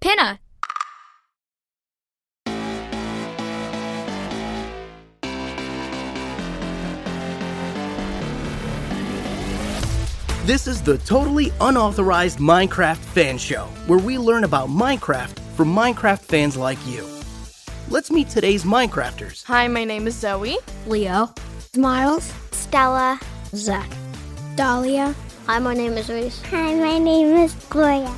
Pinna. This is the totally unauthorized Minecraft fan show, where we learn about Minecraft from Minecraft fans like you. Let's meet today's Minecrafters. Hi, my name is Zoe. Leo. Miles. Stella. Zach. Dahlia. Hi, my name is Reese. Hi, my name is Gloria.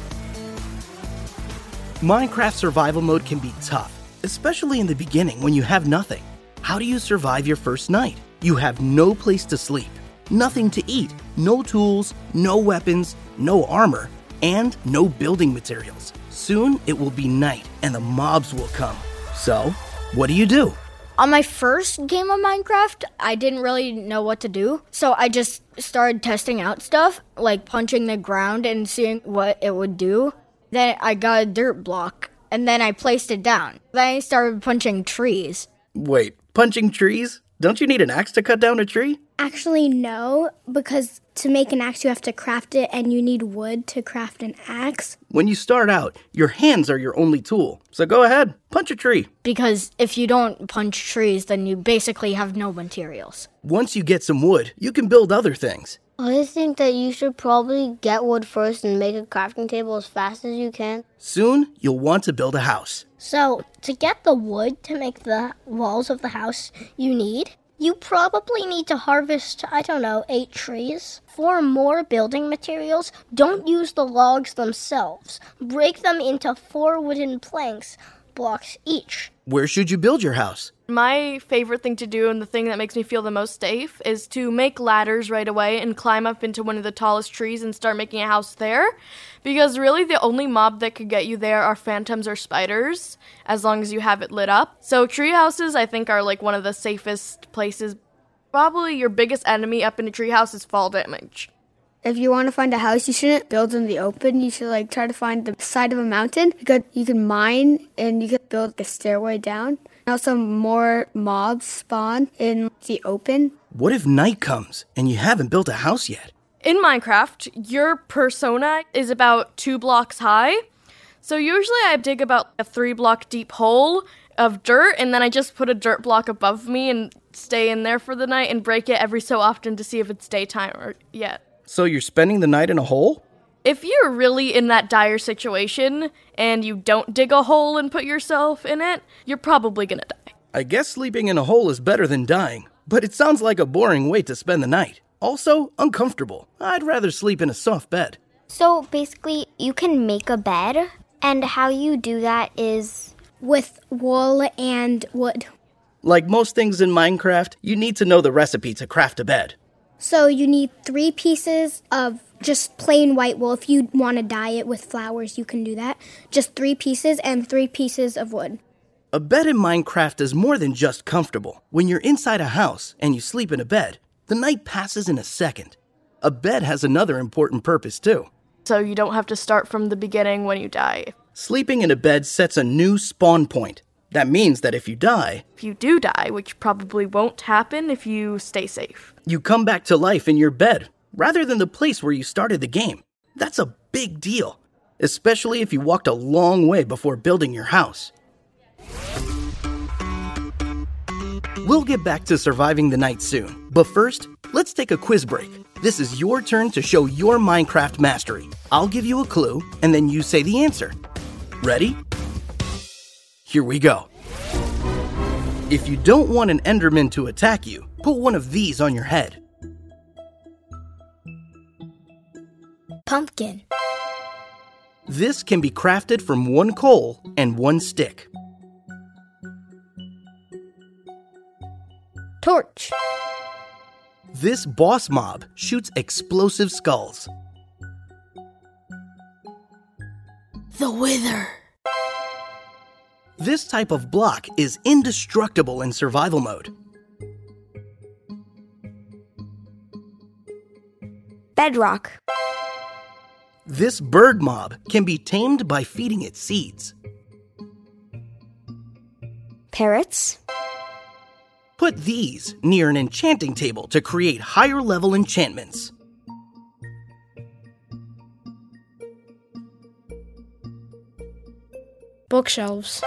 Minecraft survival mode can be tough, especially in the beginning when you have nothing. How do you survive your first night? You have no place to sleep, nothing to eat, no tools, no weapons, no armor, and no building materials. Soon it will be night and the mobs will come. So, what do you do? On my first game of Minecraft, I didn't really know what to do. So I just started testing out stuff, like punching the ground and seeing what it would do. Then I got a dirt block, and then I placed it down. Then I started punching trees. Wait, punching trees? Don't you need an axe to cut down a tree? Actually, no, because to make an axe, you have to craft it, and you need wood to craft an axe. When you start out, your hands are your only tool. So go ahead, punch a tree. Because if you don't punch trees, then you basically have no materials. Once you get some wood, you can build other things. I think that you should probably get wood first and make a crafting table as fast as you can. Soon, you'll want to build a house. So, to get the wood to make the walls of the house you need, you probably need to harvest, I don't know, eight trees. For more building materials, don't use the logs themselves. Break them into four wooden planks, blocks each. Where should you build your house? My favorite thing to do and the thing that makes me feel the most safe is to make ladders right away and climb up into one of the tallest trees and start making a house there. Because really, the only mob that could get you there are phantoms or spiders, as long as you have it lit up. So, tree houses, I think, are like one of the safest places. Probably your biggest enemy up in a treehouse is fall damage. If you want to find a house, you shouldn't build in the open. You should like try to find the side of a mountain because you can mine and you can build a stairway down. Also, more mobs spawn in the open. What if night comes and you haven't built a house yet? In Minecraft, your persona is about two blocks high. So usually I dig about a three block deep hole of dirt and then I just put a dirt block above me and stay in there for the night and break it every so often to see if it's daytime or yet. So you're spending the night in a hole? If you're really in that dire situation and you don't dig a hole and put yourself in it, you're probably gonna die. I guess sleeping in a hole is better than dying, but it sounds like a boring way to spend the night. Also, uncomfortable. I'd rather sleep in a soft bed. So basically, you can make a bed, and how you do that is With wool and wood. Like most things in Minecraft, you need to know the recipe to craft a bed. So, you need three pieces of just plain white wool. If you want to dye it with flowers, you can do that. Just three pieces and three pieces of wood. A bed in Minecraft is more than just comfortable. When you're inside a house and you sleep in a bed, the night passes in a second. A bed has another important purpose too. So you don't have to start from the beginning when you die. Sleeping in a bed sets a new spawn point. That means that if you die, If you do die, which probably won't happen if you stay safe. you come back to life in your bed rather than the place where you started the game. That's a big deal, especially if you walked a long way before building your house. We'll get back to surviving the night soon, but first, let's take a quiz break. This is your turn to show your Minecraft mastery. I'll give you a clue, and then you say the answer. Ready? Here we go. If you don't want an Enderman to attack you, put one of these on your head. Pumpkin. This can be crafted from one coal and one stick. Torch. This boss mob shoots explosive skulls. The Wither. This type of block is indestructible in survival mode. Bedrock. This bird mob can be tamed by feeding it seeds. Parrots. Put these near an enchanting table to create higher level enchantments. Bookshelves.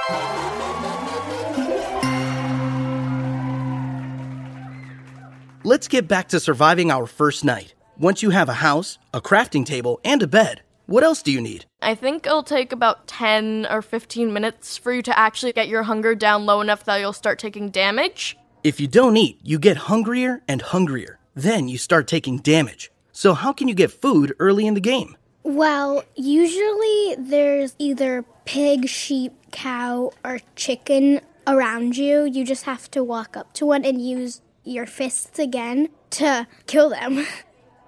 Let's get back to surviving our first night. Once you have a house, a crafting table, and a bed, what else do you need? I think it'll take about 10 or 15 minutes for you to actually get your hunger down low enough that you'll start taking damage. If you don't eat, you get hungrier and hungrier. Then you start taking damage. So, how can you get food early in the game? Well, usually there's either pig, sheep, cow, or chicken around you. You just have to walk up to one and use your fists again to kill them.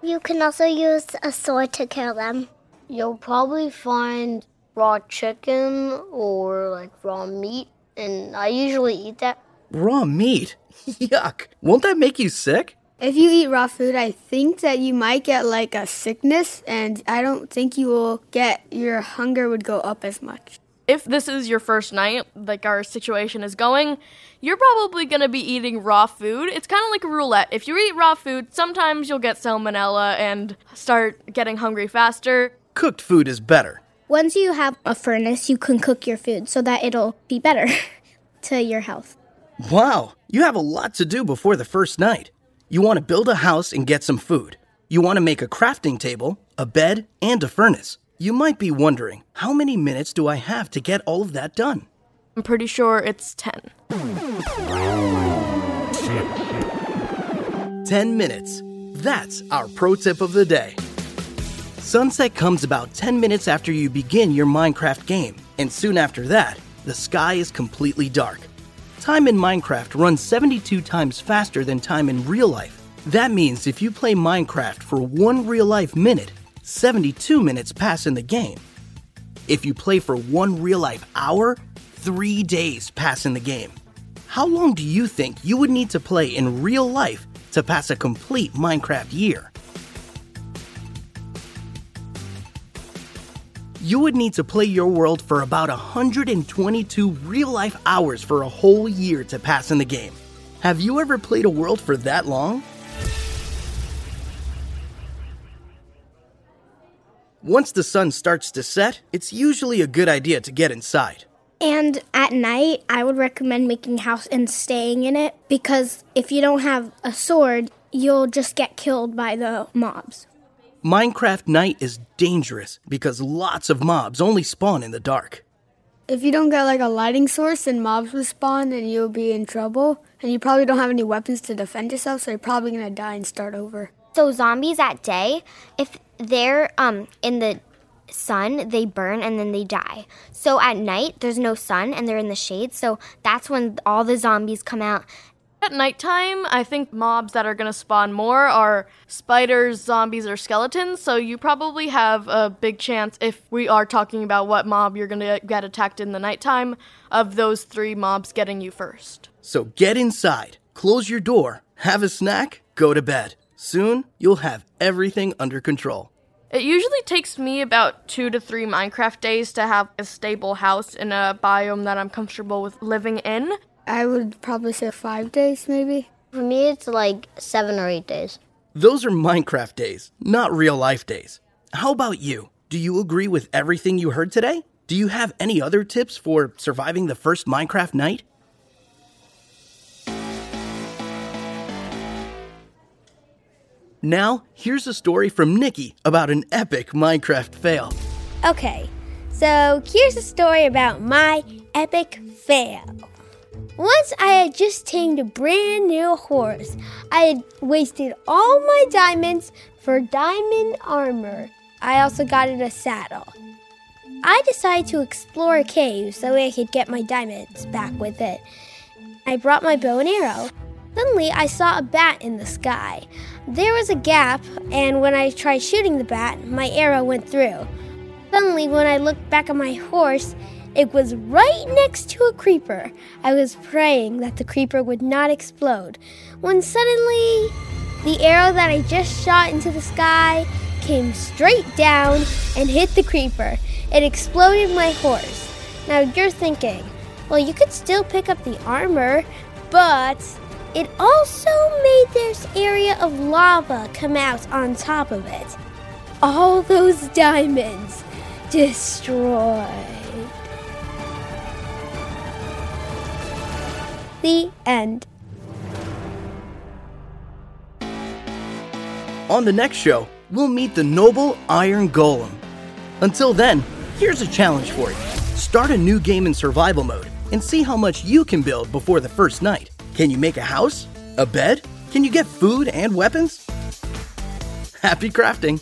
You can also use a sword to kill them. You'll probably find raw chicken or like raw meat, and I usually eat that. Raw meat? Yuck. Won't that make you sick? If you eat raw food, I think that you might get like a sickness, and I don't think you will get your hunger would go up as much. If this is your first night, like our situation is going, you're probably going to be eating raw food. It's kind of like a roulette. If you eat raw food, sometimes you'll get salmonella and start getting hungry faster. Cooked food is better. Once you have a furnace, you can cook your food so that it'll be better to your health. Wow, you have a lot to do before the first night. You want to build a house and get some food. You want to make a crafting table, a bed, and a furnace. You might be wondering, how many minutes do I have to get all of that done? I'm pretty sure it's 10. 10 minutes. That's our pro tip of the day. Sunset comes about 10 minutes after you begin your Minecraft game, and soon after that, the sky is completely dark. Time in Minecraft runs 72 times faster than time in real life. That means if you play Minecraft for one real life minute, 72 minutes pass in the game. If you play for one real life hour, three days pass in the game. How long do you think you would need to play in real life to pass a complete Minecraft year? You would need to play your world for about 122 real life hours for a whole year to pass in the game. Have you ever played a world for that long? Once the sun starts to set, it's usually a good idea to get inside. And at night, I would recommend making house and staying in it because if you don't have a sword, you'll just get killed by the mobs. Minecraft night is dangerous because lots of mobs only spawn in the dark. If you don't get like a lighting source, then mobs will spawn and you'll be in trouble. And you probably don't have any weapons to defend yourself, so you're probably gonna die and start over. So zombies at day, if they're um in the sun, they burn and then they die. So at night, there's no sun and they're in the shade. So that's when all the zombies come out. At nighttime, I think mobs that are going to spawn more are spiders, zombies, or skeletons. So you probably have a big chance, if we are talking about what mob you're going to get attacked in the nighttime, of those three mobs getting you first. So get inside, close your door, have a snack, go to bed. Soon, you'll have everything under control. It usually takes me about two to three Minecraft days to have a stable house in a biome that I'm comfortable with living in. I would probably say five days, maybe. For me, it's like seven or eight days. Those are Minecraft days, not real life days. How about you? Do you agree with everything you heard today? Do you have any other tips for surviving the first Minecraft night? Now, here's a story from Nikki about an epic Minecraft fail. Okay, so here's a story about my epic fail. Once I had just tamed a brand new horse. I had wasted all my diamonds for diamond armor. I also got it a saddle. I decided to explore a cave so I could get my diamonds back with it. I brought my bow and arrow. Suddenly, I saw a bat in the sky. There was a gap, and when I tried shooting the bat, my arrow went through. Suddenly, when I looked back at my horse, it was right next to a creeper. I was praying that the creeper would not explode when suddenly the arrow that I just shot into the sky came straight down and hit the creeper. It exploded my horse. Now you're thinking, well, you could still pick up the armor, but it also made this area of lava come out on top of it. All those diamonds destroyed. The end. On the next show, we'll meet the noble Iron Golem. Until then, here's a challenge for you start a new game in survival mode and see how much you can build before the first night. Can you make a house? A bed? Can you get food and weapons? Happy crafting!